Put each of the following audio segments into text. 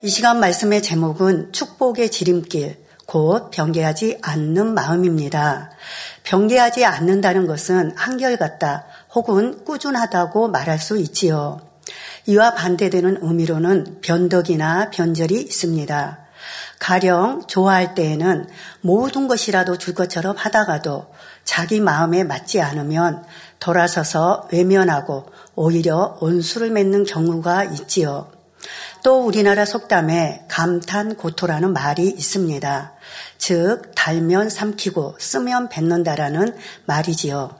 이 시간 말씀의 제목은 축복의 지름길, 곧 변개하지 않는 마음입니다. 변개하지 않는다는 것은 한결같다 혹은 꾸준하다고 말할 수 있지요. 이와 반대되는 의미로는 변덕이나 변절이 있습니다. 가령 좋아할 때에는 모든 것이라도 줄 것처럼 하다가도 자기 마음에 맞지 않으면 돌아서서 외면하고 오히려 온수를 맺는 경우가 있지요. 또 우리나라 속담에 감탄 고토라는 말이 있습니다. 즉, 달면 삼키고 쓰면 뱉는다라는 말이지요.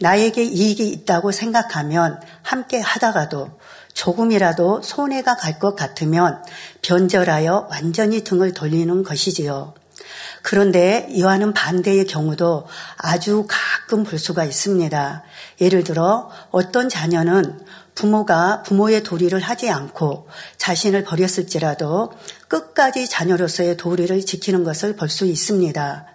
나에게 이익이 있다고 생각하면 함께 하다가도 조금이라도 손해가 갈 것 같으면 변절하여 완전히 등을 돌리는 것이지요. 그런데 이와는 반대의 경우도 아주 가끔 볼 수가 있습니다. 예를 들어 어떤 자녀는 부모가 부모의 도리를 하지 않고 자신을 버렸을지라도 끝까지 자녀로서의 도리를 지키는 것을 볼 수 있습니다.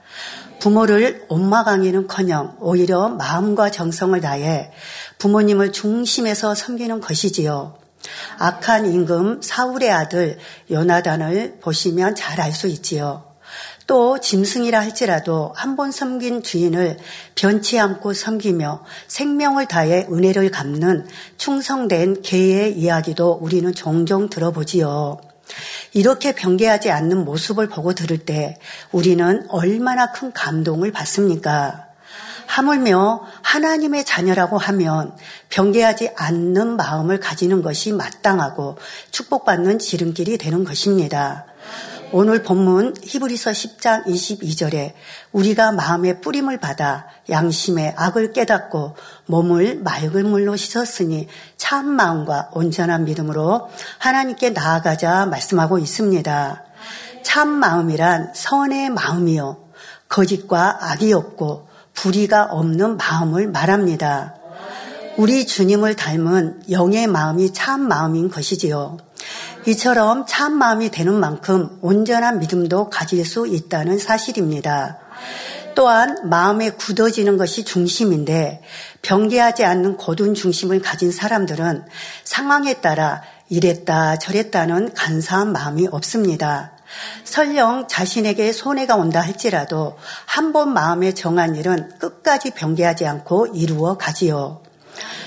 부모를 엄마강의는 커녕 오히려 마음과 정성을 다해 부모님을 중심에서 섬기는 것이지요. 악한 임금 사울의 아들 요나단을 보시면 잘 알 수 있지요. 또 짐승이라 할지라도 한 번 섬긴 주인을 변치 않고 섬기며 생명을 다해 은혜를 갚는 충성된 개의 이야기도 우리는 종종 들어보지요. 이렇게 변개하지 않는 모습을 보고 들을 때 우리는 얼마나 큰 감동을 받습니까? 하물며 하나님의 자녀라고 하면 변개하지 않는 마음을 가지는 것이 마땅하고 축복받는 지름길이 되는 것입니다. 오늘 본문 히브리서 10장 22절에 우리가 마음의 뿌림을 받아 양심의 악을 깨닫고 몸을 맑은 물로 씻었으니 참 마음과 온전한 믿음으로 하나님께 나아가자 말씀하고 있습니다. 참 마음이란 선의 마음이요. 거짓과 악이 없고 불의가 없는 마음을 말합니다. 우리 주님을 닮은 영의 마음이 참 마음인 것이지요. 이처럼 참 마음이 되는 만큼 온전한 믿음도 가질 수 있다는 사실입니다. 또한 마음에 굳어지는 것이 중심인데 변개하지 않는 고든 중심을 가진 사람들은 상황에 따라 이랬다 저랬다는 간사한 마음이 없습니다. 설령 자신에게 손해가 온다 할지라도 한 번 마음에 정한 일은 끝까지 변개하지 않고 이루어 가지요.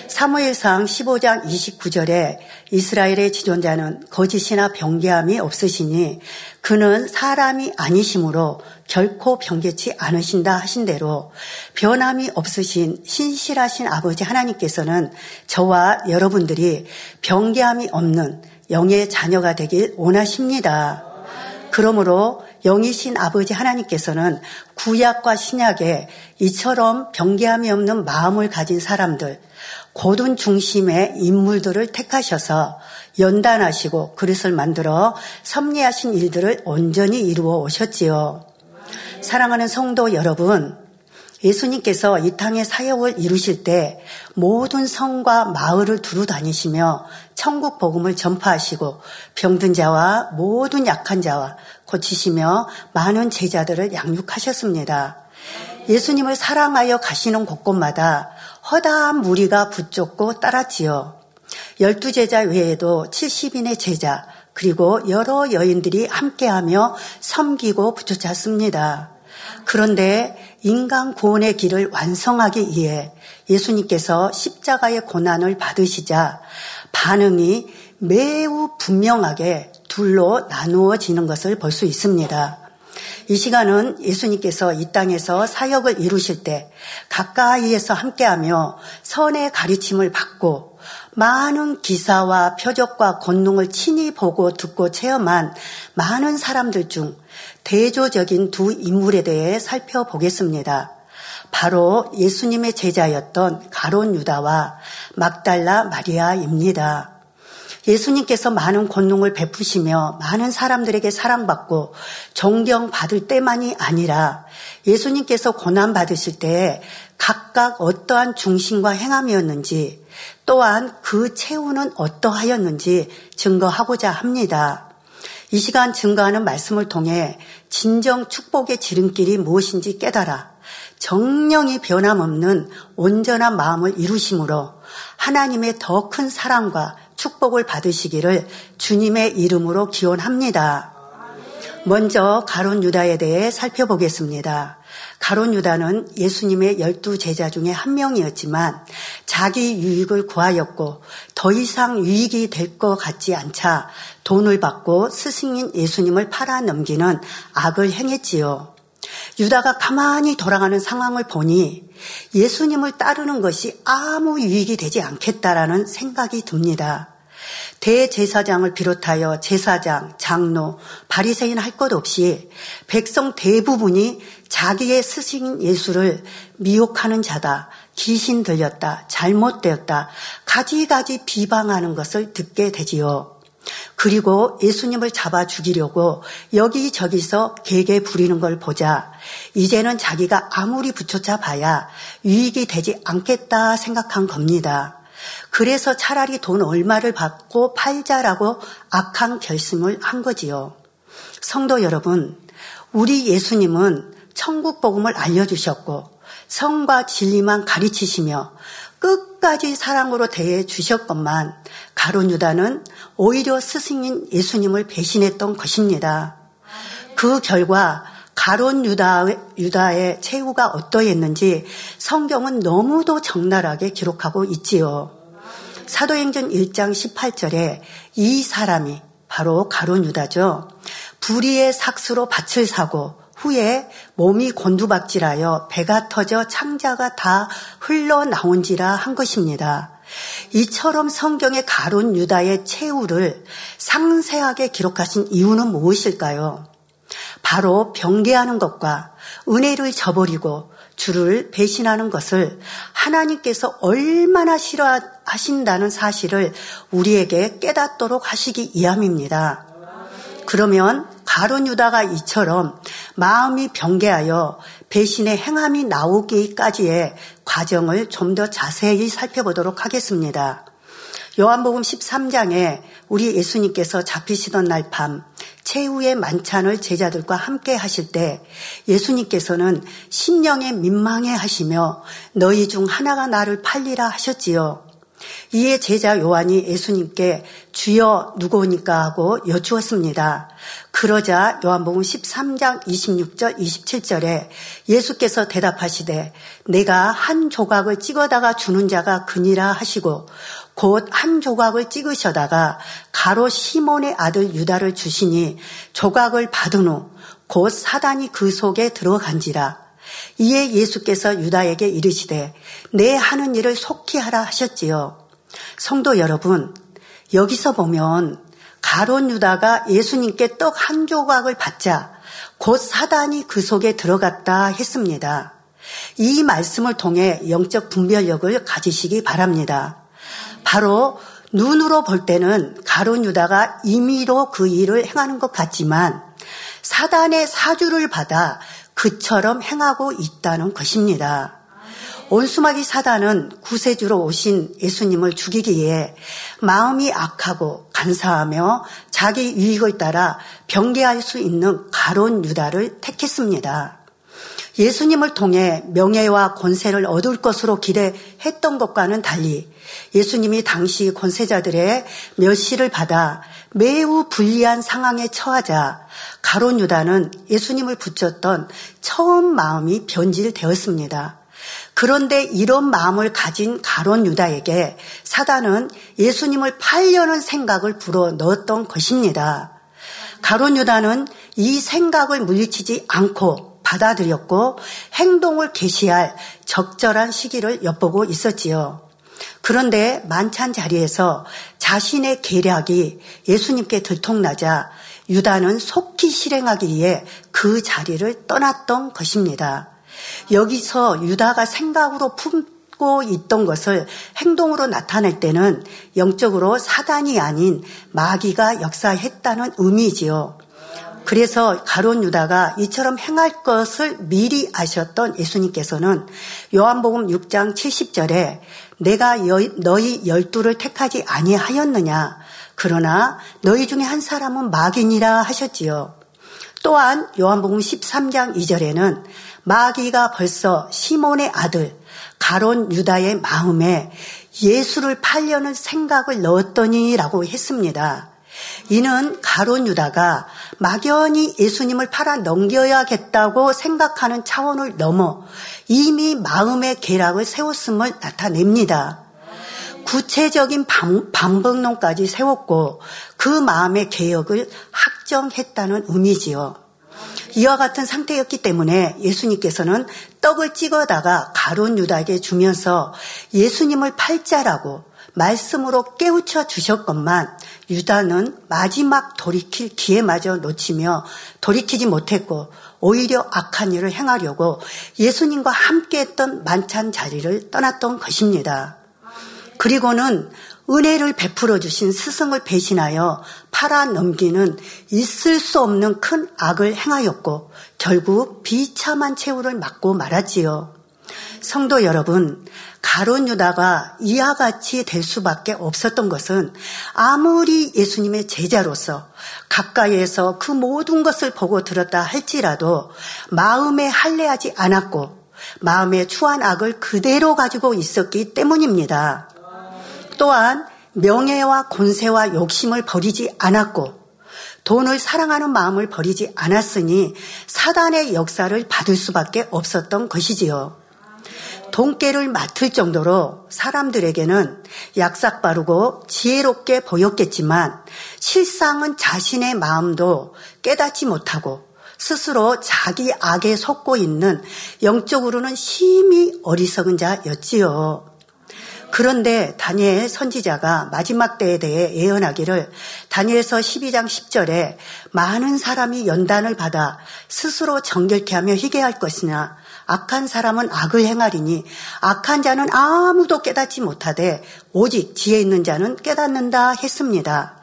사무엘상 15장 29절에 이스라엘의 지존자는 거짓이나 변개함이 없으시니 그는 사람이 아니시므로 결코 변개치 않으신다 하신 대로 변함이 없으신 신실하신 아버지 하나님께서는 저와 여러분들이 변개함이 없는 영의 자녀가 되길 원하십니다. 그러므로 영이신 아버지 하나님께서는 구약과 신약에 이처럼 변개함이 없는 마음을 가진 사람들, 고든 중심의 인물들을 택하셔서 연단하시고 그릇을 만들어 섭리하신 일들을 온전히 이루어 오셨지요. 사랑하는 성도 여러분, 예수님께서 이 땅의 사역을 이루실 때 모든 성과 마을을 두루 다니시며 천국 복음을 전파하시고 병든 자와 모든 약한 자와 고치시며 많은 제자들을 양육하셨습니다. 예수님을 사랑하여 가시는 곳곳마다 허다한 무리가 붙잡고 따랐지요. 열두 제자 외에도 70인의 제자 그리고 여러 여인들이 함께하며 섬기고 붙여찼습니다. 그런데 인간 구원의 길을 완성하기 위해 예수님께서 십자가의 고난을 받으시자 반응이 매우 분명하게 둘로 나누어지는 것을 볼 수 있습니다. 이 시간은 예수님께서 이 땅에서 사역을 이루실 때 가까이에서 함께하며 선의 가르침을 받고 많은 기사와 표적과 권능을 친히 보고 듣고 체험한 많은 사람들 중 대조적인 두 인물에 대해 살펴보겠습니다. 바로 예수님의 제자였던 가론 유다와 막달라 마리아입니다. 예수님께서 많은 권능을 베푸시며 많은 사람들에게 사랑받고 존경받을 때만이 아니라 예수님께서 고난받으실 때 각각 어떠한 중심과 행함이었는지 또한 그 채우는 어떠하였는지 증거하고자 합니다. 이 시간 증거하는 말씀을 통해 진정 축복의 지름길이 무엇인지 깨달아 정령이 변함없는 온전한 마음을 이루심으로 하나님의 더 큰 사랑과 축복을 받으시기를 주님의 이름으로 기원합니다. 먼저 가론 유다에 대해 살펴보겠습니다. 가론 유다는 예수님의 열두 제자 중에 한 명이었지만 자기 유익을 구하였고 더 이상 유익이 될 것 같지 않자 돈을 받고 스승인 예수님을 팔아 넘기는 악을 행했지요. 유다가 가만히 돌아가는 상황을 보니 예수님을 따르는 것이 아무 유익이 되지 않겠다라는 생각이 듭니다. 대제사장을 비롯하여 제사장, 장로, 바리새인 할 것 없이 백성 대부분이 자기의 스승인 예수를 미혹하는 자다, 귀신 들렸다, 잘못되었다, 가지가지 비방하는 것을 듣게 되지요. 그리고 예수님을 잡아 죽이려고 여기저기서 개개 부리는 걸 보자 이제는 자기가 아무리 붙여차 봐야 유익이 되지 않겠다 생각한 겁니다. 그래서 차라리 돈 얼마를 받고 팔자라고 악한 결심을 한 거지요. 성도 여러분, 우리 예수님은 천국 복음을 알려주셨고 성과 진리만 가르치시며 끝까지 사랑으로 대해 주셨건만 가론 유다는 오히려 스승인 예수님을 배신했던 것입니다. 그 결과 가론 유다, 유다의 최후가 어떠했는지 성경은 너무도 적나라하게 기록하고 있지요. 사도행전 1장 18절에 이 사람이 바로 가론 유다죠. 불의의 삭수로 밭을 사고 후에 몸이 곤두박질하여 배가 터져 창자가 다 흘러나온지라 한 것입니다. 이처럼 성경의 가론 유다의 최후를 상세하게 기록하신 이유는 무엇일까요? 바로 병개하는 것과 은혜를 저버리고 주를 배신하는 것을 하나님께서 얼마나 싫어 하신다는 사실을 우리에게 깨닫도록 하시기 위함입니다. 그러면 가론 유다가 이처럼 마음이 병개하여 배신의 행함이 나오기까지의 과정을 좀 더 자세히 살펴보도록 하겠습니다. 요한복음 13장에 우리 예수님께서 잡히시던 날 밤 최후의 만찬을 제자들과 함께 하실 때 예수님께서는 신령에 민망해 하시며 너희 중 하나가 나를 팔리라 하셨지요. 이에 제자 요한이 예수님께 주여 누구니까 하고 여쭈었습니다. 그러자 요한복음 13장 26절 27절에 예수께서 대답하시되 내가 한 조각을 찍어다가 주는 자가 그니라 하시고 곧 한 조각을 찍으셔다가 가로 시몬의 아들 유다를 주시니 조각을 받은 후 곧 사단이 그 속에 들어간지라 이에 예수께서 유다에게 이르시되 내 하는 일을 속히 하라 하셨지요. 성도 여러분, 여기서 보면 가론 유다가 예수님께 떡 한 조각을 받자 곧 사단이 그 속에 들어갔다 했습니다. 이 말씀을 통해 영적 분별력을 가지시기 바랍니다. 바로 눈으로 볼 때는 가론 유다가 임의로 그 일을 행하는 것 같지만 사단의 사주를 받아 그처럼 행하고 있다는 것입니다. 온수마귀 사단은 구세주로 오신 예수님을 죽이기에 마음이 악하고 간사하며 자기 유익을 따라 병개할 수 있는 가론 유다를 택했습니다. 예수님을 통해 명예와 권세를 얻을 것으로 기대했던 것과는 달리 예수님이 당시 권세자들의 멸시를 받아 매우 불리한 상황에 처하자 가론 유다는 예수님을 붙였던 처음 마음이 변질되었습니다. 그런데 이런 마음을 가진 가론 유다에게 사단은 예수님을 팔려는 생각을 불어 넣었던 것입니다. 가론 유다는 이 생각을 물리치지 않고 받아들였고 행동을 개시할 적절한 시기를 엿보고 있었지요. 그런데 만찬 자리에서 자신의 계략이 예수님께 들통나자 유다는 속히 실행하기 위해 그 자리를 떠났던 것입니다. 여기서 유다가 생각으로 품고 있던 것을 행동으로 나타낼 때는 영적으로 사단이 아닌 마귀가 역사했다는 의미지요. 그래서 가론 유다가 이처럼 행할 것을 미리 아셨던 예수님께서는 요한복음 6장 70절에 내가 너희 열두를 택하지 아니하였느냐 그러나 너희 중에 한 사람은 마귀니라 하셨지요. 또한 요한복음 13장 2절에는 마귀가 벌써 시몬의 아들 가론 유다의 마음에 예수를 팔려는 생각을 넣었더니라고 했습니다. 이는 가론 유다가 막연히 예수님을 팔아 넘겨야겠다고 생각하는 차원을 넘어 이미 마음의 계략을 세웠음을 나타냅니다. 구체적인 반복론까지 세웠고 그 마음의 개혁을 확정했다는 의미지요. 이와 같은 상태였기 때문에 예수님께서는 떡을 찍어다가 가론 유다에게 주면서 예수님을 팔자라고 말씀으로 깨우쳐 주셨건만 유다는 마지막 돌이킬 기회마저 놓치며 돌이키지 못했고 오히려 악한 일을 행하려고 예수님과 함께 했던 만찬 자리를 떠났던 것입니다. 그리고는 은혜를 베풀어 주신 스승을 배신하여 팔아 넘기는 있을 수 없는 큰 악을 행하였고 결국 비참한 최후를 맞고 말았지요. 성도 여러분, 가론 유다가 이와 같이 될 수밖에 없었던 것은 아무리 예수님의 제자로서 가까이에서 그 모든 것을 보고 들었다 할지라도 마음에 할례하지 않았고 마음의 추한 악을 그대로 가지고 있었기 때문입니다. 또한 명예와 권세와 욕심을 버리지 않았고 돈을 사랑하는 마음을 버리지 않았으니 사단의 역사를 받을 수밖에 없었던 것이지요. 돈깨를 맡을 정도로 사람들에게는 약삭 바르고 지혜롭게 보였겠지만 실상은 자신의 마음도 깨닫지 못하고 스스로 자기 악에 속고 있는 영적으로는 심히 어리석은 자였지요. 그런데 다니엘 선지자가 마지막 때에 대해 예언하기를 다니엘서 12장 10절에 많은 사람이 연단을 받아 스스로 정결케 하며 희게 할 것이나 악한 사람은 악을 행하리니 악한 자는 아무도 깨닫지 못하되 오직 지혜 있는 자는 깨닫는다 했습니다.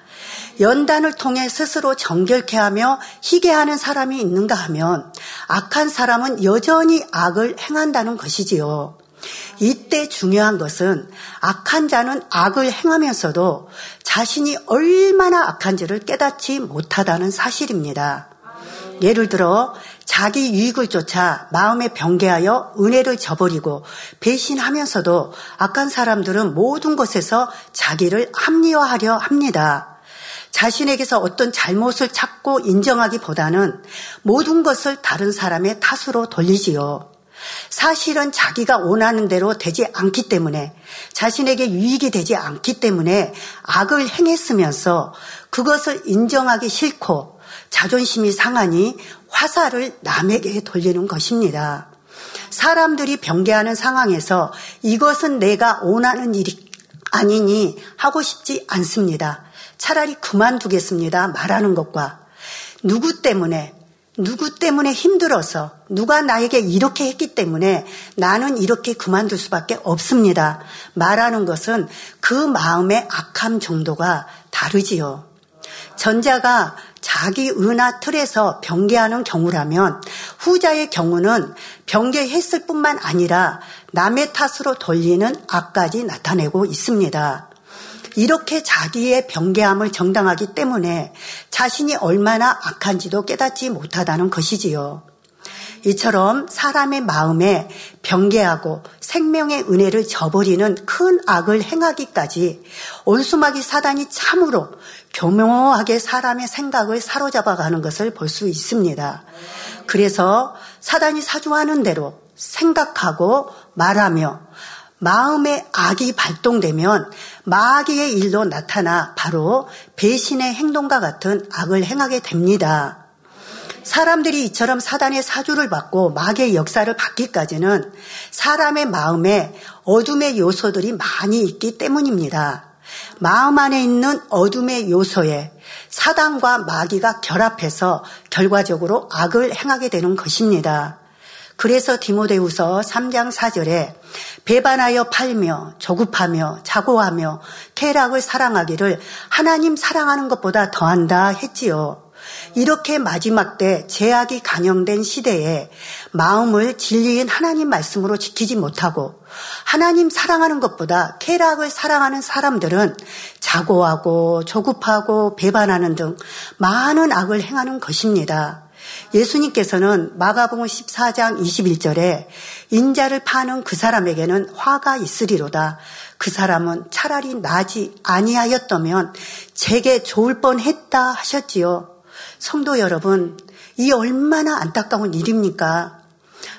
연단을 통해 스스로 정결케 하며 희게 하는 사람이 있는가 하면 악한 사람은 여전히 악을 행한다는 것이지요. 이때 중요한 것은 악한 자는 악을 행하면서도 자신이 얼마나 악한지를 깨닫지 못하다는 사실입니다. 예를 들어 자기 유익을 쫓아 마음에 병개하여 은혜를 저버리고 배신하면서도 악한 사람들은 모든 것에서 자기를 합리화하려 합니다. 자신에게서 어떤 잘못을 찾고 인정하기보다는 모든 것을 다른 사람의 탓으로 돌리지요. 사실은 자기가 원하는 대로 되지 않기 때문에 자신에게 유익이 되지 않기 때문에 악을 행했으면서 그것을 인정하기 싫고 자존심이 상하니 화살을 남에게 돌리는 것입니다. 사람들이 병개하는 상황에서 이것은 내가 원하는 일이 아니니 하고 싶지 않습니다. 차라리 그만두겠습니다. 말하는 것과 누구 때문에 누구 때문에 힘들어서 누가 나에게 이렇게 했기 때문에 나는 이렇게 그만둘 수밖에 없습니다. 말하는 것은 그 마음의 악함 정도가 다르지요. 전자가 자기 은하 틀에서 병개하는 경우라면 후자의 경우는 병개했을 뿐만 아니라 남의 탓으로 돌리는 악까지 나타내고 있습니다. 이렇게 자기의 병개함을 정당하기 때문에 자신이 얼마나 악한지도 깨닫지 못하다는 것이지요. 이처럼 사람의 마음에 병개하고 생명의 은혜를 저버리는 큰 악을 행하기까지 온수막이 사단이 참으로 교묘하게 사람의 생각을 사로잡아 가는 것을 볼 수 있습니다. 그래서 사단이 사주하는 대로 생각하고 말하며 마음의 악이 발동되면 마귀의 일로 나타나 바로 배신의 행동과 같은 악을 행하게 됩니다. 사람들이 이처럼 사단의 사주를 받고 마귀의 역사를 받기까지는 사람의 마음에 어둠의 요소들이 많이 있기 때문입니다. 마음 안에 있는 어둠의 요소에 사단과 마귀가 결합해서 결과적으로 악을 행하게 되는 것입니다. 그래서 디모데후서 3장 4절에 배반하여 팔며 조급하며 자고하며 쾌락을 사랑하기를 하나님 사랑하는 것보다 더한다 했지요. 이렇게 마지막 때 제약이 강영된 시대에 마음을 진리인 하나님 말씀으로 지키지 못하고 하나님 사랑하는 것보다 쾌락을 사랑하는 사람들은 자고하고 조급하고 배반하는 등 많은 악을 행하는 것입니다. 예수님께서는 마가복음 14장 21절에 인자를 파는 그 사람에게는 화가 있으리로다. 그 사람은 차라리 나지 아니하였다면 제게 좋을 뻔했다 하셨지요. 성도 여러분, 이 얼마나 안타까운 일입니까?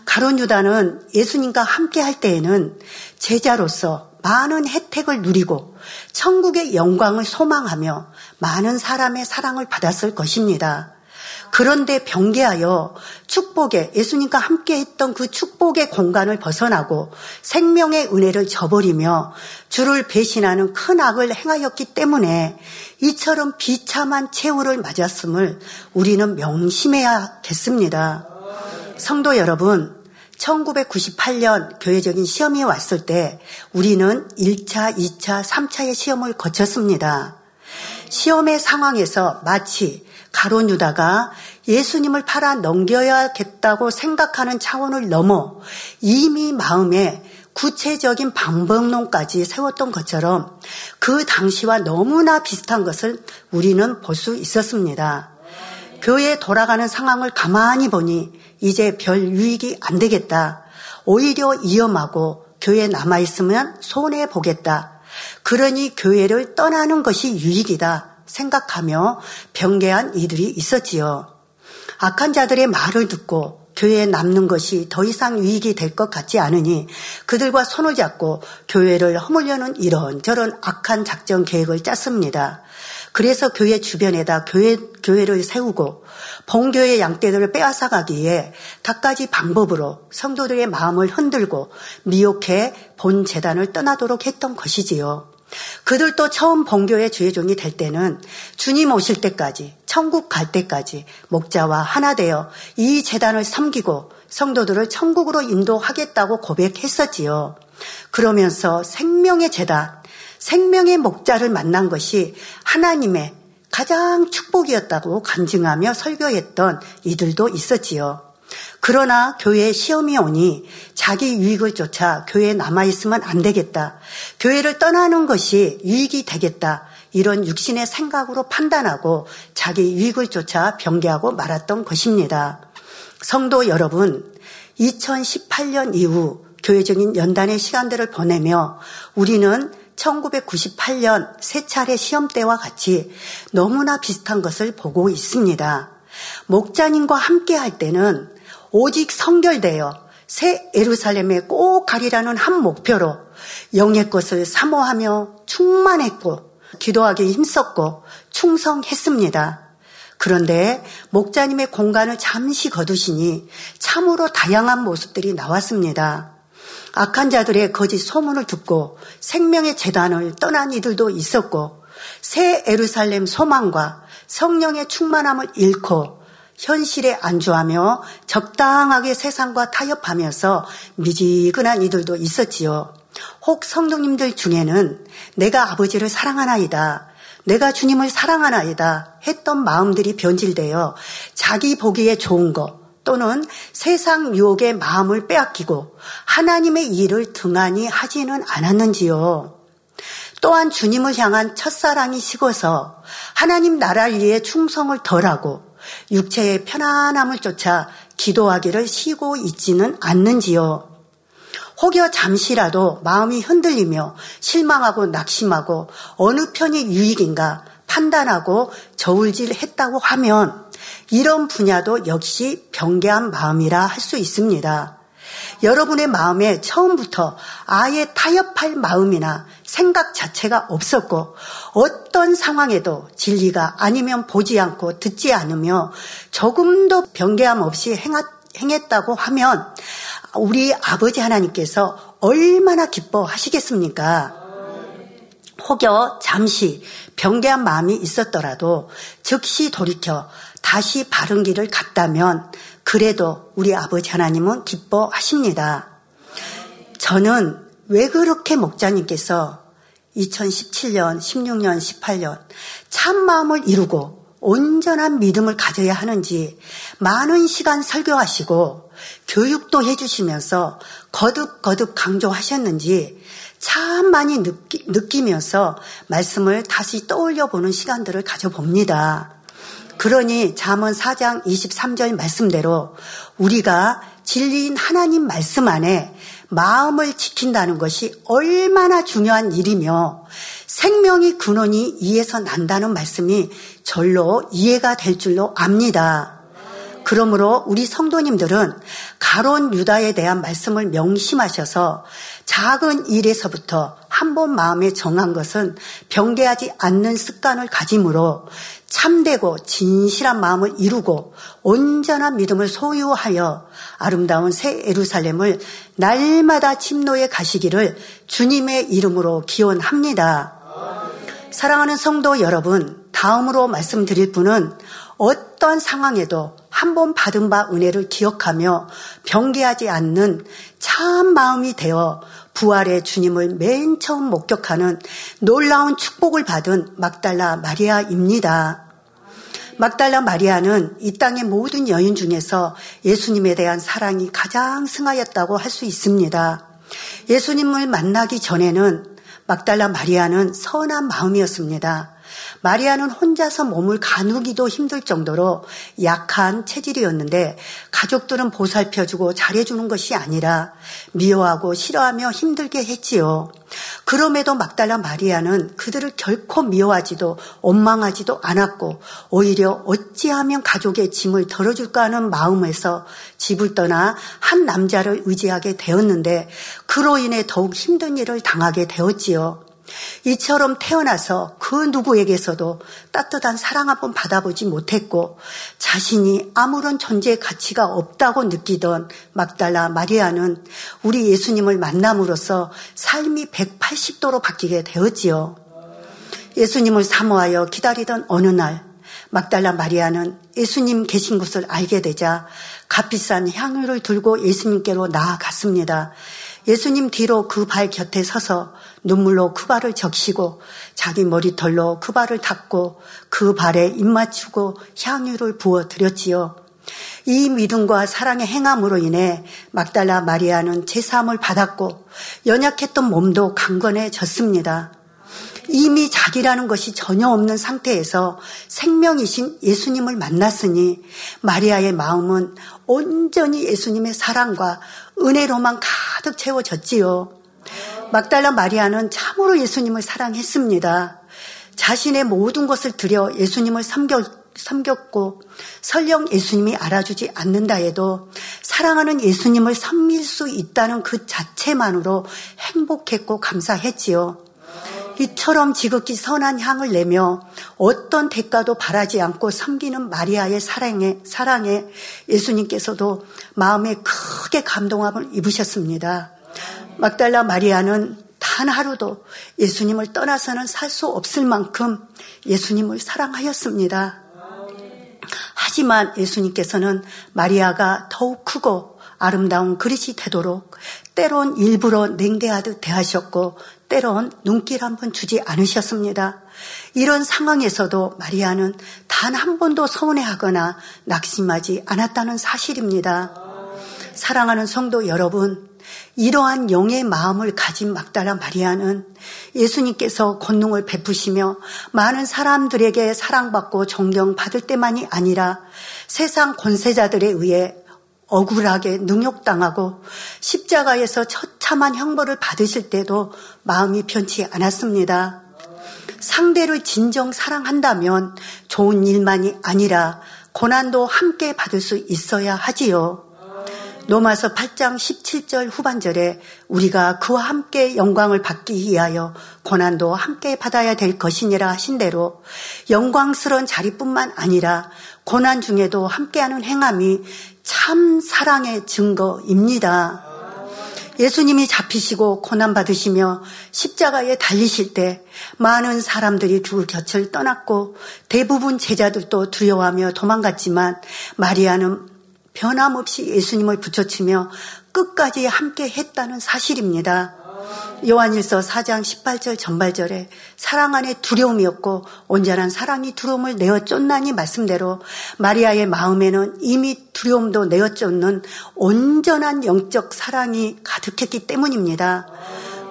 가론 유다는 예수님과 함께 할 때에는 제자로서 많은 혜택을 누리고 천국의 영광을 소망하며 많은 사람의 사랑을 받았을 것입니다. 그런데 병개하여 축복의 예수님과 함께 했던 그 축복의 공간을 벗어나고 생명의 은혜를 저버리며 주를 배신하는 큰 악을 행하였기 때문에 이처럼 비참한 최후를 맞았음을 우리는 명심해야겠습니다. 성도 여러분, 1998년 교회적인 시험이 왔을 때 우리는 1차, 2차, 3차의 시험을 거쳤습니다. 시험의 상황에서 마치 가론 유다가 예수님을 팔아 넘겨야겠다고 생각하는 차원을 넘어 이미 마음에 구체적인 방법론까지 세웠던 것처럼 그 당시와 너무나 비슷한 것을 우리는 볼 수 있었습니다. 교회에 돌아가는 상황을 가만히 보니 이제 별 유익이 안 되겠다. 오히려 위험하고 교회에 남아있으면 손해보겠다. 그러니 교회를 떠나는 것이 유익이다. 생각하며 병개한 이들이 있었지요. 악한 자들의 말을 듣고 교회에 남는 것이 더 이상 유익이 될 것 같지 않으니 그들과 손을 잡고 교회를 허물려는 이런 저런 악한 작전 계획을 짰습니다. 그래서 교회 주변에다 교회, 교회를 세우고 본교의 양떼들을 빼앗아가기 위해 갖가지 방법으로 성도들의 마음을 흔들고 미혹해 본 재단을 떠나도록 했던 것이지요. 그들도 처음 본교의 주의 종이 될 때는 주님 오실 때까지 천국 갈 때까지 목자와 하나 되어 이 재단을 섬기고 성도들을 천국으로 인도하겠다고 고백했었지요. 그러면서 생명의 재단, 생명의 목자를 만난 것이 하나님의 가장 축복이었다고 간증하며 설교했던 이들도 있었지요. 그러나 교회에 시험이 오니 자기 유익을 쫓아 교회에 남아있으면 안 되겠다. 교회를 떠나는 것이 유익이 되겠다. 이런 육신의 생각으로 판단하고 자기 유익을 쫓아 병개하고 말았던 것입니다. 성도 여러분, 2018년 이후 교회적인 연단의 시간들을 보내며 우리는 1998년 세 차례 시험 때와 같이 너무나 비슷한 것을 보고 있습니다. 목자님과 함께 할 때는 오직 성결되어 새 에루살렘에 꼭 가리라는 한 목표로 영의 것을 사모하며 충만했고 기도하기 힘썼고 충성했습니다. 그런데 목자님의 공간을 잠시 거두시니 참으로 다양한 모습들이 나왔습니다. 악한 자들의 거짓 소문을 듣고 생명의 재단을 떠난 이들도 있었고 새 에루살렘 소망과 성령의 충만함을 잃고 현실에 안주하며 적당하게 세상과 타협하면서 미지근한 이들도 있었지요. 혹 성도님들 중에는 내가 아버지를 사랑하나이다. 내가 주님을 사랑하나이다. 했던 마음들이 변질되어 자기 보기에 좋은 것, 또는 세상 유혹의 마음을 빼앗기고 하나님의 일을 등한히 하지는 않았는지요. 또한 주님을 향한 첫사랑이 식어서 하나님 나라를 위해 충성을 덜하고 육체의 편안함을 쫓아 기도하기를 쉬고 있지는 않는지요. 혹여 잠시라도 마음이 흔들리며 실망하고 낙심하고 어느 편이 유익인가 판단하고 저울질 했다고 하면 이런 분야도 역시 병개한 마음이라 할 수 있습니다. 여러분의 마음에 처음부터 아예 타협할 마음이나 생각 자체가 없었고 어떤 상황에도 진리가 아니면 보지 않고 듣지 않으며 조금도 변개함 없이 행했다고 하면 우리 아버지 하나님께서 얼마나 기뻐하시겠습니까? 혹여 잠시 변개한 마음이 있었더라도 즉시 돌이켜 다시 바른 길을 갔다면 그래도 우리 아버지 하나님은 기뻐하십니다. 저는 왜 그렇게 목자님께서 2017년, 16년, 18년 참 마음을 이루고 온전한 믿음을 가져야 하는지 많은 시간 설교하시고 교육도 해주시면서 거듭거듭 강조하셨는지 참 많이 느끼, 느끼면서 말씀을 다시 떠올려 보는 시간들을 가져봅니다. 그러니 잠언 4장 23절 말씀대로 우리가 진리인 하나님 말씀 안에 마음을 지킨다는 것이 얼마나 중요한 일이며 생명의 근원이 이에서 난다는 말씀이 절로 이해가 될 줄로 압니다. 그러므로 우리 성도님들은 가론 유다에 대한 말씀을 명심하셔서 작은 일에서부터 한 번 마음에 정한 것은 변개하지 않는 습관을 가짐으로 참되고 진실한 마음을 이루고 온전한 믿음을 소유하여 아름다운 새 에루살렘을 날마다 침노에 가시기를 주님의 이름으로 기원합니다. 사랑하는 성도 여러분, 다음으로 말씀드릴 분은 어떤 상황에도 한 번 받은 바 은혜를 기억하며 변개하지 않는 참 마음이 되어 부활의 주님을 맨 처음 목격하는 놀라운 축복을 받은 막달라 마리아입니다. 막달라 마리아는 이 땅의 모든 여인 중에서 예수님에 대한 사랑이 가장 승하였다고 할 수 있습니다. 예수님을 만나기 전에는 막달라 마리아는 선한 마음이었습니다. 마리아는 혼자서 몸을 가누기도 힘들 정도로 약한 체질이었는데 가족들은 보살펴주고 잘해주는 것이 아니라 미워하고 싫어하며 힘들게 했지요. 그럼에도 막달라 마리아는 그들을 결코 미워하지도 원망하지도 않았고 오히려 어찌하면 가족의 짐을 덜어줄까 하는 마음에서 집을 떠나 한 남자를 의지하게 되었는데 그로 인해 더욱 힘든 일을 당하게 되었지요. 이처럼 태어나서 그 누구에게서도 따뜻한 사랑 한 번 받아보지 못했고 자신이 아무런 존재의 가치가 없다고 느끼던 막달라 마리아는 우리 예수님을 만남으로써 삶이 180도로 바뀌게 되었지요. 예수님을 사모하여 기다리던 어느 날 막달라 마리아는 예수님 계신 곳을 알게 되자 값비싼 향유를 들고 예수님께로 나아갔습니다. 예수님 뒤로 그 발 곁에 서서 눈물로 그 발을 적시고 자기 머리털로 그 발을 닦고 그 발에 입 맞추고 향유를 부어 드렸지요. 이 믿음과 사랑의 행함으로 인해 막달라 마리아는 제사함을 받았고 연약했던 몸도 강건해졌습니다. 이미 자기라는 것이 전혀 없는 상태에서 생명이신 예수님을 만났으니 마리아의 마음은 온전히 예수님의 사랑과 은혜로만 가득 채워졌지요. 막달라 마리아는 참으로 예수님을 사랑했습니다. 자신의 모든 것을 들여 예수님을 섬겼, 섬겼고 설령 예수님이 알아주지 않는다 해도 사랑하는 예수님을 섬길 수 있다는 그 자체만으로 행복했고 감사했지요. 이처럼 지극히 선한 향을 내며 어떤 대가도 바라지 않고 섬기는 마리아의 사랑에, 사랑에 예수님께서도 마음에 크게 감동함을 입으셨습니다. 막달라 마리아는 단 하루도 예수님을 떠나서는 살 수 없을 만큼 예수님을 사랑하였습니다. 하지만 예수님께서는 마리아가 더욱 크고 아름다운 그릇이 되도록 때론 일부러 냉대하듯 대하셨고 때론 눈길 한 번 주지 않으셨습니다. 이런 상황에서도 마리아는 단 한 번도 서운해하거나 낙심하지 않았다는 사실입니다. 사랑하는 성도 여러분, 이러한 영의 마음을 가진 막달라 마리아는 예수님께서 권능을 베푸시며 많은 사람들에게 사랑받고 존경받을 때만이 아니라 세상 권세자들에 의해 억울하게 능욕당하고 십자가에서 처참한 형벌을 받으실 때도 마음이 편치 않았습니다. 상대를 진정 사랑한다면 좋은 일만이 아니라 고난도 함께 받을 수 있어야 하지요. 로마서 8장 17절 후반절에 우리가 그와 함께 영광을 받기 위하여 고난도 함께 받아야 될 것이니라 하신 대로 영광스러운 자리뿐만 아니라 고난 중에도 함께하는 행함이 참 사랑의 증거입니다. 예수님이 잡히시고 고난 받으시며 십자가에 달리실 때 많은 사람들이 그 곁을 떠났고 대부분 제자들도 두려워하며 도망갔지만 마리아는 변함없이 예수님을 붙여치며 끝까지 함께 했다는 사실입니다. 요한일서 4장 18절 전발절에 사랑 안에 두려움이었고 온전한 사랑이 두려움을 내어 쫓나니 말씀대로 마리아의 마음에는 이미 두려움도 내어 쫓는 온전한 영적 사랑이 가득했기 때문입니다.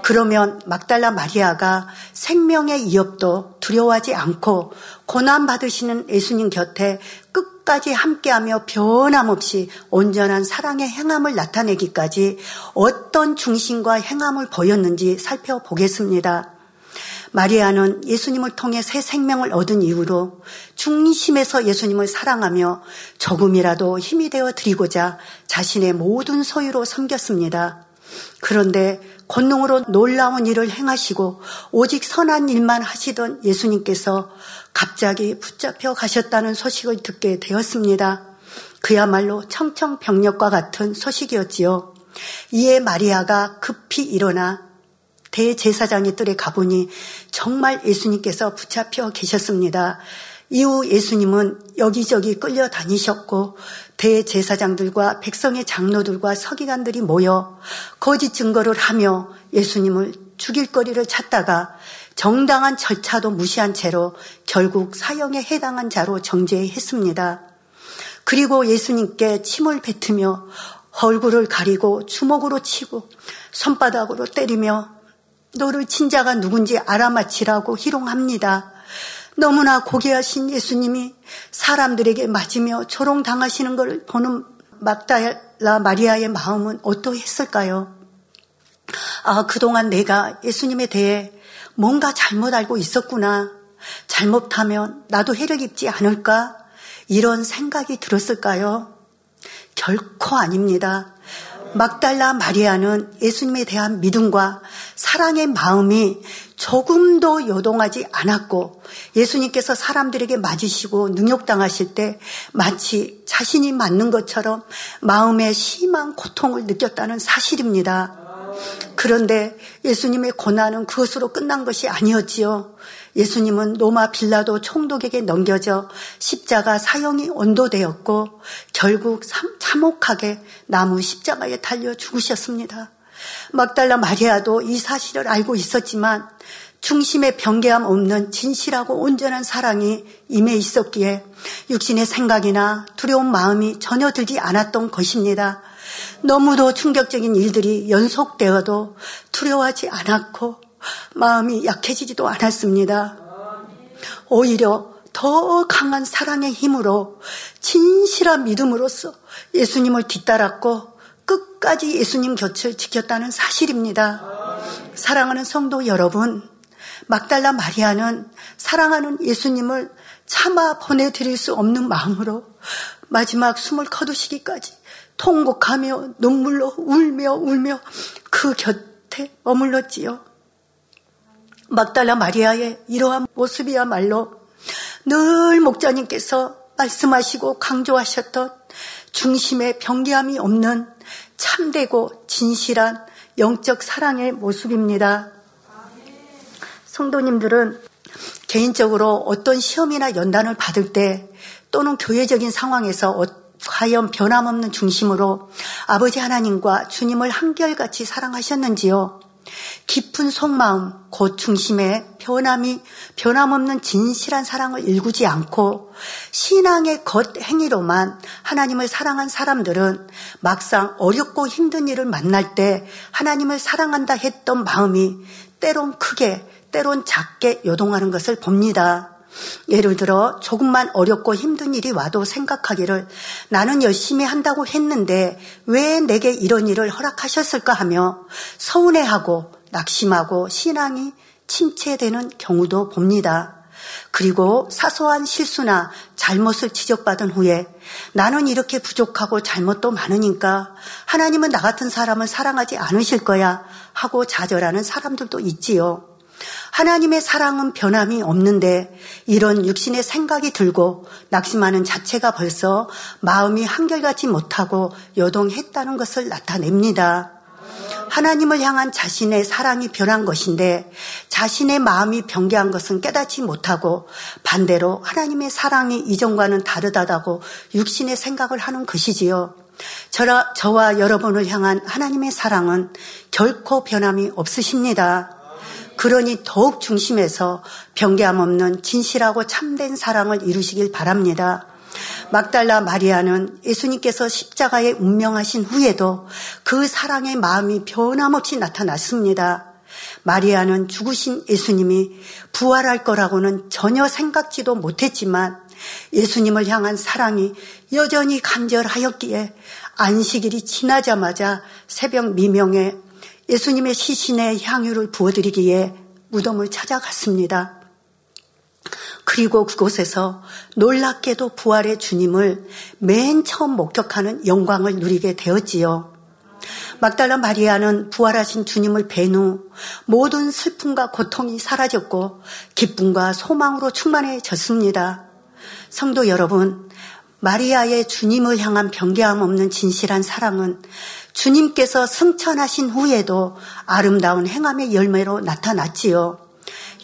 그러면 막달라 마리아가 생명의 위협도 두려워하지 않고 고난 받으시는 예수님 곁에 끝까지 함께하며 변함없이 온전한 사랑의 행함을 나타내기까지 어떤 중심과 행함을 보였는지 살펴보겠습니다. 마리아는 예수님을 통해 새 생명을 얻은 이후로 중심에서 예수님을 사랑하며 조금이라도 힘이 되어 드리고자 자신의 모든 소유로 섬겼습니다. 그런데 권능으로 놀라운 일을 행하시고 오직 선한 일만 하시던 예수님께서 갑자기 붙잡혀 가셨다는 소식을 듣게 되었습니다. 그야말로 청청병력과 같은 소식이었지요. 이에 마리아가 급히 일어나 대제사장의 뜰에 가보니 정말 예수님께서 붙잡혀 계셨습니다. 이후 예수님은 여기저기 끌려다니셨고 대제사장들과 백성의 장로들과 서기관들이 모여 거짓 증거를 하며 예수님을 죽일 거리를 찾다가 정당한 절차도 무시한 채로 결국 사형에 해당한 자로 정죄했습니다. 그리고 예수님께 침을 뱉으며 얼굴을 가리고 주먹으로 치고 손바닥으로 때리며 너를 친 자가 누군지 알아맞히라고 희롱합니다. 너무나 고귀하신 예수님이 사람들에게 맞으며 조롱당하시는 걸 보는 막달라 마리아의 마음은 어떠했을까요? 아, 그동안 내가 예수님에 대해 뭔가 잘못 알고 있었구나. 잘못하면 나도 해를 입지 않을까? 이런 생각이 들었을까요? 결코 아닙니다. 막달라 마리아는 예수님에 대한 믿음과 사랑의 마음이 조금도 요동하지 않았고 예수님께서 사람들에게 맞으시고 능욕당하실 때 마치 자신이 맞는 것처럼 마음에 심한 고통을 느꼈다는 사실입니다. 그런데 예수님의 고난은 그것으로 끝난 것이 아니었지요. 예수님은 로마 빌라도 총독에게 넘겨져 십자가 사형이 온도되었고 결국 참혹하게 나무 십자가에 달려 죽으셨습니다. 막달라 마리아도 이 사실을 알고 있었지만 중심에 변개함 없는 진실하고 온전한 사랑이 임해 있었기에 육신의 생각이나 두려운 마음이 전혀 들지 않았던 것입니다. 너무도 충격적인 일들이 연속되어도 두려워하지 않았고 마음이 약해지지도 않았습니다. 오히려 더 강한 사랑의 힘으로 진실한 믿음으로써 예수님을 뒤따랐고 끝까지 예수님 곁을 지켰다는 사실입니다. 사랑하는 성도 여러분, 막달라 마리아는 사랑하는 예수님을 참아 보내드릴 수 없는 마음으로 마지막 숨을 거두시기까지 통곡하며 눈물로 울며 울며 그 곁에 머물렀지요. 막달라 마리아의 이러한 모습이야말로 늘 목자님께서 말씀하시고 강조하셨던 중심에 변개함이 없는 참되고 진실한 영적 사랑의 모습입니다. 성도님들은 개인적으로 어떤 시험이나 연단을 받을 때 또는 교회적인 상황에서 어, 과연 변함없는 중심으로 아버지 하나님과 주님을 한결같이 사랑하셨는지요? 깊은 속마음, 곧 중심에 변함이, 변함없는 진실한 사랑을 일구지 않고 신앙의 겉 행위로만 하나님을 사랑한 사람들은 막상 어렵고 힘든 일을 만날 때 하나님을 사랑한다 했던 마음이 때론 크게, 때론 작게 요동하는 것을 봅니다. 예를 들어 조금만 어렵고 힘든 일이 와도 생각하기를 나는 열심히 한다고 했는데 왜 내게 이런 일을 허락하셨을까 하며 서운해하고 낙심하고 신앙이 침체되는 경우도 봅니다. 그리고 사소한 실수나 잘못을 지적받은 후에 나는 이렇게 부족하고 잘못도 많으니까 하나님은 나 같은 사람을 사랑하지 않으실 거야 하고 좌절하는 사람들도 있지요. 하나님의 사랑은 변함이 없는데 이런 육신의 생각이 들고 낙심하는 자체가 벌써 마음이 한결같이 못하고 요동했다는 것을 나타냅니다. 하나님을 향한 자신의 사랑이 변한 것인데 자신의 마음이 변개한 것은 깨닫지 못하고 반대로 하나님의 사랑이 이전과는 다르다고 육신의 생각을 하는 것이지요. 저와 여러분을 향한 하나님의 사랑은 결코 변함이 없으십니다. 그러니 더욱 중심에서 변개함 없는 진실하고 참된 사랑을 이루시길 바랍니다. 막달라 마리아는 예수님께서 십자가에 운명하신 후에도 그 사랑의 마음이 변함없이 나타났습니다. 마리아는 죽으신 예수님이 부활할 거라고는 전혀 생각지도 못했지만 예수님을 향한 사랑이 여전히 간절하였기에 안식일이 지나자마자 새벽 미명에 예수님의 시신의 향유를 부어드리기에 무덤을 찾아갔습니다. 그리고 그곳에서 놀랍게도 부활의 주님을 맨 처음 목격하는 영광을 누리게 되었지요. 막달라 마리아는 부활하신 주님을 뵌 후 모든 슬픔과 고통이 사라졌고 기쁨과 소망으로 충만해졌습니다. 성도 여러분, 마리아의 주님을 향한 변개함 없는 진실한 사랑은 주님께서 승천하신 후에도 아름다운 행함의 열매로 나타났지요.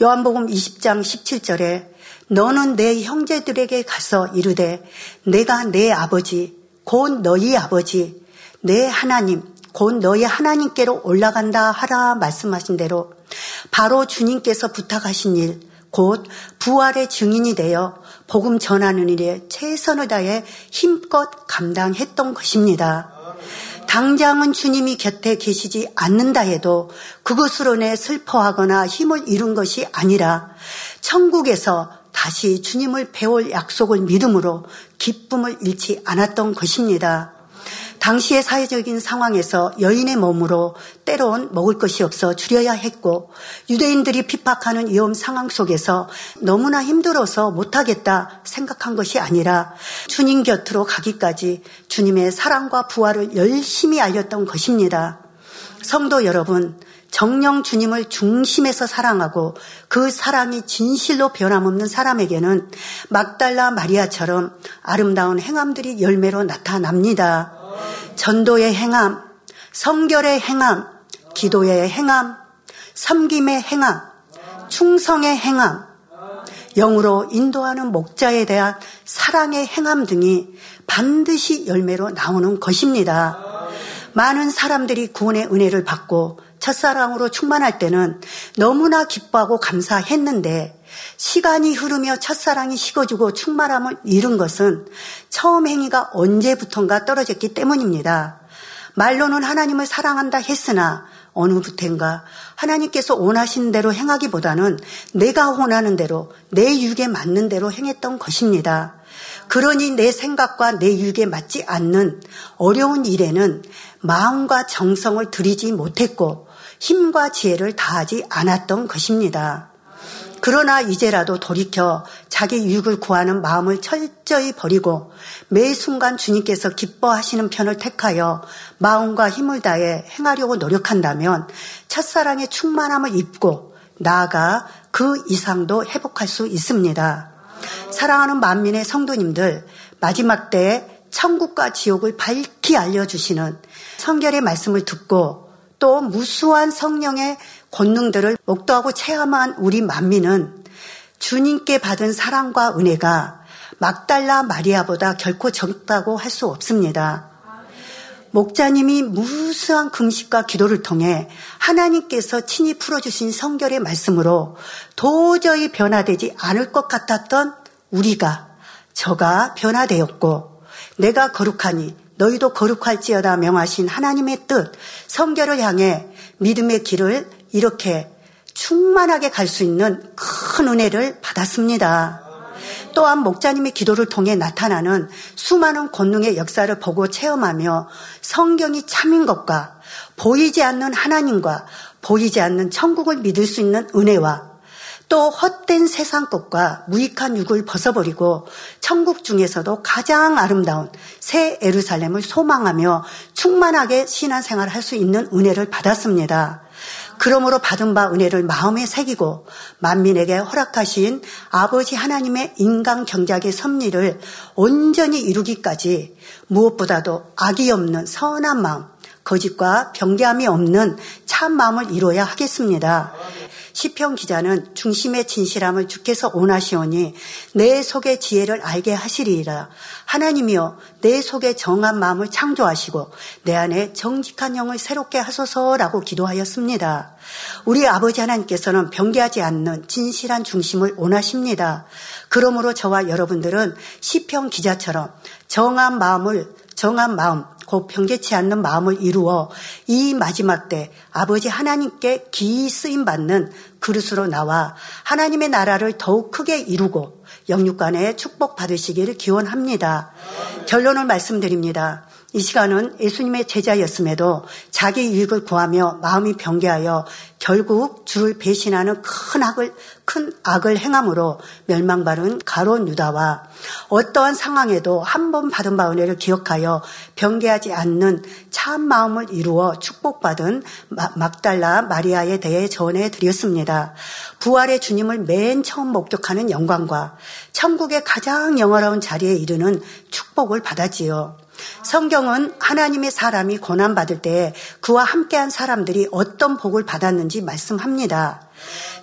요한복음 20장 17절에 너는 내 형제들에게 가서 이르되 내가 내 아버지 곧 너희 아버지 내 하나님 곧 너희 하나님께로 올라간다 하라 말씀하신 대로 바로 주님께서 부탁하신 일, 곧 부활의 증인이 되어 복음 전하는 일에 최선을 다해 힘껏 감당했던 것입니다. 당장은 주님이 곁에 계시지 않는다 해도 그것으로 내 슬퍼하거나 힘을 잃은 것이 아니라 천국에서 다시 주님을 배울 약속을 믿음으로 기쁨을 잃지 않았던 것입니다. 당시의 사회적인 상황에서 여인의 몸으로 때론 먹을 것이 없어 줄여야 했고 유대인들이 핍박하는 위험 상황 속에서 너무나 힘들어서 못하겠다 생각한 것이 아니라 주님 곁으로 가기까지 주님의 사랑과 부활을 열심히 알렸던 것입니다. 성도 여러분, 정령 주님을 중심에서 사랑하고 그 사랑이 진실로 변함없는 사람에게는 막달라 마리아처럼 아름다운 행함들이 열매로 나타납니다. 전도의 행함, 성결의 행함, 기도의 행함, 섬김의 행함, 충성의 행함, 영으로 인도하는 목자에 대한 사랑의 행함 등이 반드시 열매로 나오는 것입니다. 많은 사람들이 구원의 은혜를 받고 첫사랑으로 충만할 때는 너무나 기뻐하고 감사했는데 시간이 흐르며 첫사랑이 식어지고 충만함을 잃은 것은 처음 행위가 언제부턴가 떨어졌기 때문입니다. 말로는 하나님을 사랑한다 했으나 어느부터인가 하나님께서 원하시는 대로 행하기보다는 내가 원하는 대로 내 육에 맞는 대로 행했던 것입니다. 그러니 내 생각과 내 육에 맞지 않는 어려운 일에는 마음과 정성을 들이지 못했고 힘과 지혜를 다하지 않았던 것입니다. 그러나 이제라도 돌이켜 자기 유익을 구하는 마음을 철저히 버리고 매 순간 주님께서 기뻐하시는 편을 택하여 마음과 힘을 다해 행하려고 노력한다면 첫사랑의 충만함을 입고 나아가 그 이상도 회복할 수 있습니다. 사랑하는 만민의 성도님들, 마지막 때 천국과 지옥을 밝히 알려주시는 성결의 말씀을 듣고 또 무수한 성령의 권능들을 목도하고 체험한 우리 만민은 주님께 받은 사랑과 은혜가 막달라 마리아보다 결코 적다고 할 수 없습니다. 목자님이 무수한 금식과 기도를 통해 하나님께서 친히 풀어주신 성결의 말씀으로 도저히 변화되지 않을 것 같았던 우리가 저가 변화되었고 내가 거룩하니 너희도 거룩할지어다 명하신 하나님의 뜻, 성결을 향해 믿음의 길을 이렇게 충만하게 갈 수 있는 큰 은혜를 받았습니다. 또한 목자님의 기도를 통해 나타나는 수많은 권능의 역사를 보고 체험하며 성경이 참인 것과 보이지 않는 하나님과 보이지 않는 천국을 믿을 수 있는 은혜와 또 헛된 세상 것과 무익한 육을 벗어버리고 천국 중에서도 가장 아름다운 새 에루살렘을 소망하며 충만하게 신앙생활을 할 수 있는 은혜를 받았습니다. 그러므로 받은 바 은혜를 마음에 새기고 만민에게 허락하신 아버지 하나님의 인간 경작의 섭리를 온전히 이루기까지 무엇보다도 악이 없는 선한 마음, 거짓과 병개함이 없는 참 마음을 이루어야 하겠습니다. 시편 기자는 중심의 진실함을 주께서 원하시오니 내 속의 지혜를 알게 하시리라. 하나님이여 내 속에 정한 마음을 창조하시고 내 안에 정직한 영을 새롭게 하소서라고 기도하였습니다. 우리 아버지 하나님께서는 변개하지 않는 진실한 중심을 원하십니다. 그러므로 저와 여러분들은 시편 기자처럼 정한 마음을 정한 마음, 곧 변개치 않는 마음을 이루어 이 마지막 때 아버지 하나님께 기이 쓰임 받는 그릇으로 나와 하나님의 나라를 더욱 크게 이루고 영육간에 축복 받으시기를 기원합니다. 결론을 말씀드립니다. 이 시간은 예수님의 제자였음에도 자기 이익을 구하며 마음이 변개하여 결국 주를 배신하는 큰 악을 큰 악을 행함으로 멸망받은 가론 유다와 어떠한 상황에도 한 번 받은 바 은혜를 기억하여 변개하지 않는 참 마음을 이루어 축복받은 막달라 마리아에 대해 전해 드렸습니다. 부활의 주님을 맨 처음 목격하는 영광과 천국의 가장 영화로운 자리에 이르는 축복을 받았지요. 성경은 하나님의 사람이 고난받을 때 그와 함께한 사람들이 어떤 복을 받았는지 말씀합니다.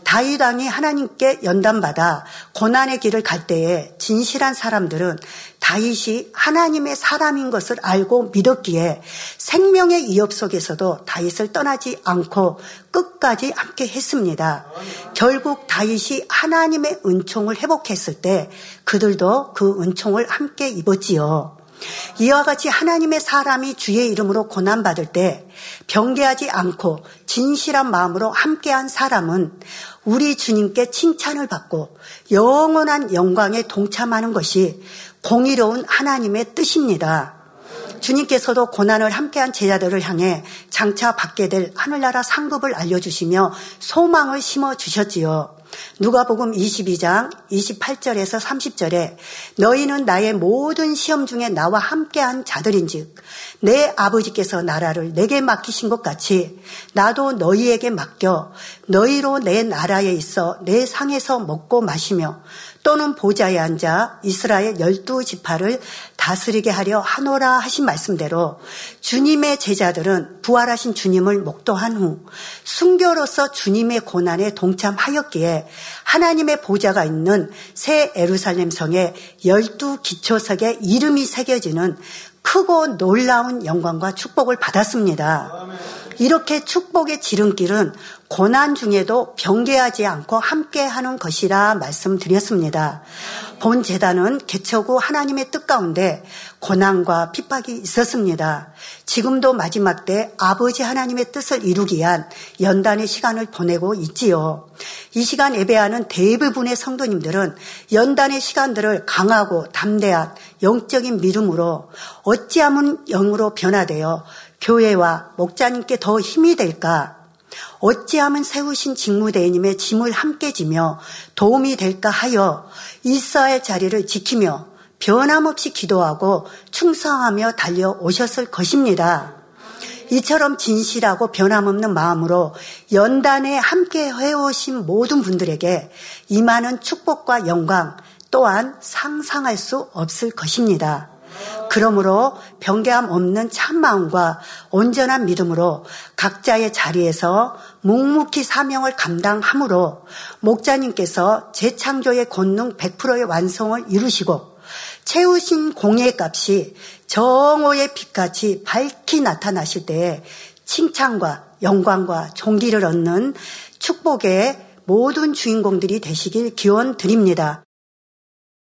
다윗 왕이 하나님께 연단받아 고난의 길을 갈 때에 진실한 사람들은 다윗이 하나님의 사람인 것을 알고 믿었기에 생명의 위협 속에서도 다윗을 떠나지 않고 끝까지 함께 했습니다. 결국 다윗이 하나님의 은총을 회복했을 때 그들도 그 은총을 함께 입었지요. 이와 같이 하나님의 사람이 주의 이름으로 고난받을 때 병개하지 않고 진실한 마음으로 함께한 사람은 우리 주님께 칭찬을 받고 영원한 영광에 동참하는 것이 공의로운 하나님의 뜻입니다. 주님께서도 고난을 함께한 제자들을 향해 장차 받게 될 하늘나라 상급을 알려주시며 소망을 심어 주셨지요. 누가복음 22장 28절에서 30절에 너희는 나의 모든 시험 중에 나와 함께한 자들인즉 내 아버지께서 나라를 내게 맡기신 것 같이 나도 너희에게 맡겨 너희로 내 나라에 있어 내 상에서 먹고 마시며 또는 보좌에 앉아 이스라엘 열두 지파를 다스리게 하려 하노라 하신 말씀대로 주님의 제자들은 부활하신 주님을 목도한 후 순교로서 주님의 고난에 동참하였기에 하나님의 보좌가 있는 새 에루살렘 성에 열두 기초석에 이름이 새겨지는 크고 놀라운 영광과 축복을 받았습니다. 이렇게 축복의 지름길은 고난 중에도 병개하지 않고 함께하는 것이라 말씀드렸습니다. 본 재단은 개척 후 하나님의 뜻 가운데 고난과 핍박이 있었습니다. 지금도 마지막 때 아버지 하나님의 뜻을 이루기 위한 연단의 시간을 보내고 있지요. 이 시간 예배하는 대부분의 성도님들은 연단의 시간들을 강하고 담대한 영적인 믿음으로 어찌하면 영으로 변화되어 교회와 목자님께 더 힘이 될까? 어찌하면 세우신 직무대님의 짐을 함께 지며 도움이 될까 하여 이스라엘 자리를 지키며 변함없이 기도하고 충성하며 달려오셨을 것입니다. 이처럼 진실하고 변함없는 마음으로 연단에 함께 해오신 모든 분들에게 임하는 축복과 영광 또한 상상할 수 없을 것입니다. 그러므로 변개함 없는 참마음과 온전한 믿음으로 각자의 자리에서 묵묵히 사명을 감당함으로 목자님께서 재창조의 권능 100%의 완성을 이루시고 채우신 공의 값이 정오의 빛같이 밝히 나타나실 때에 칭찬과 영광과 종기를 얻는 축복의 모든 주인공들이 되시길 기원 드립니다.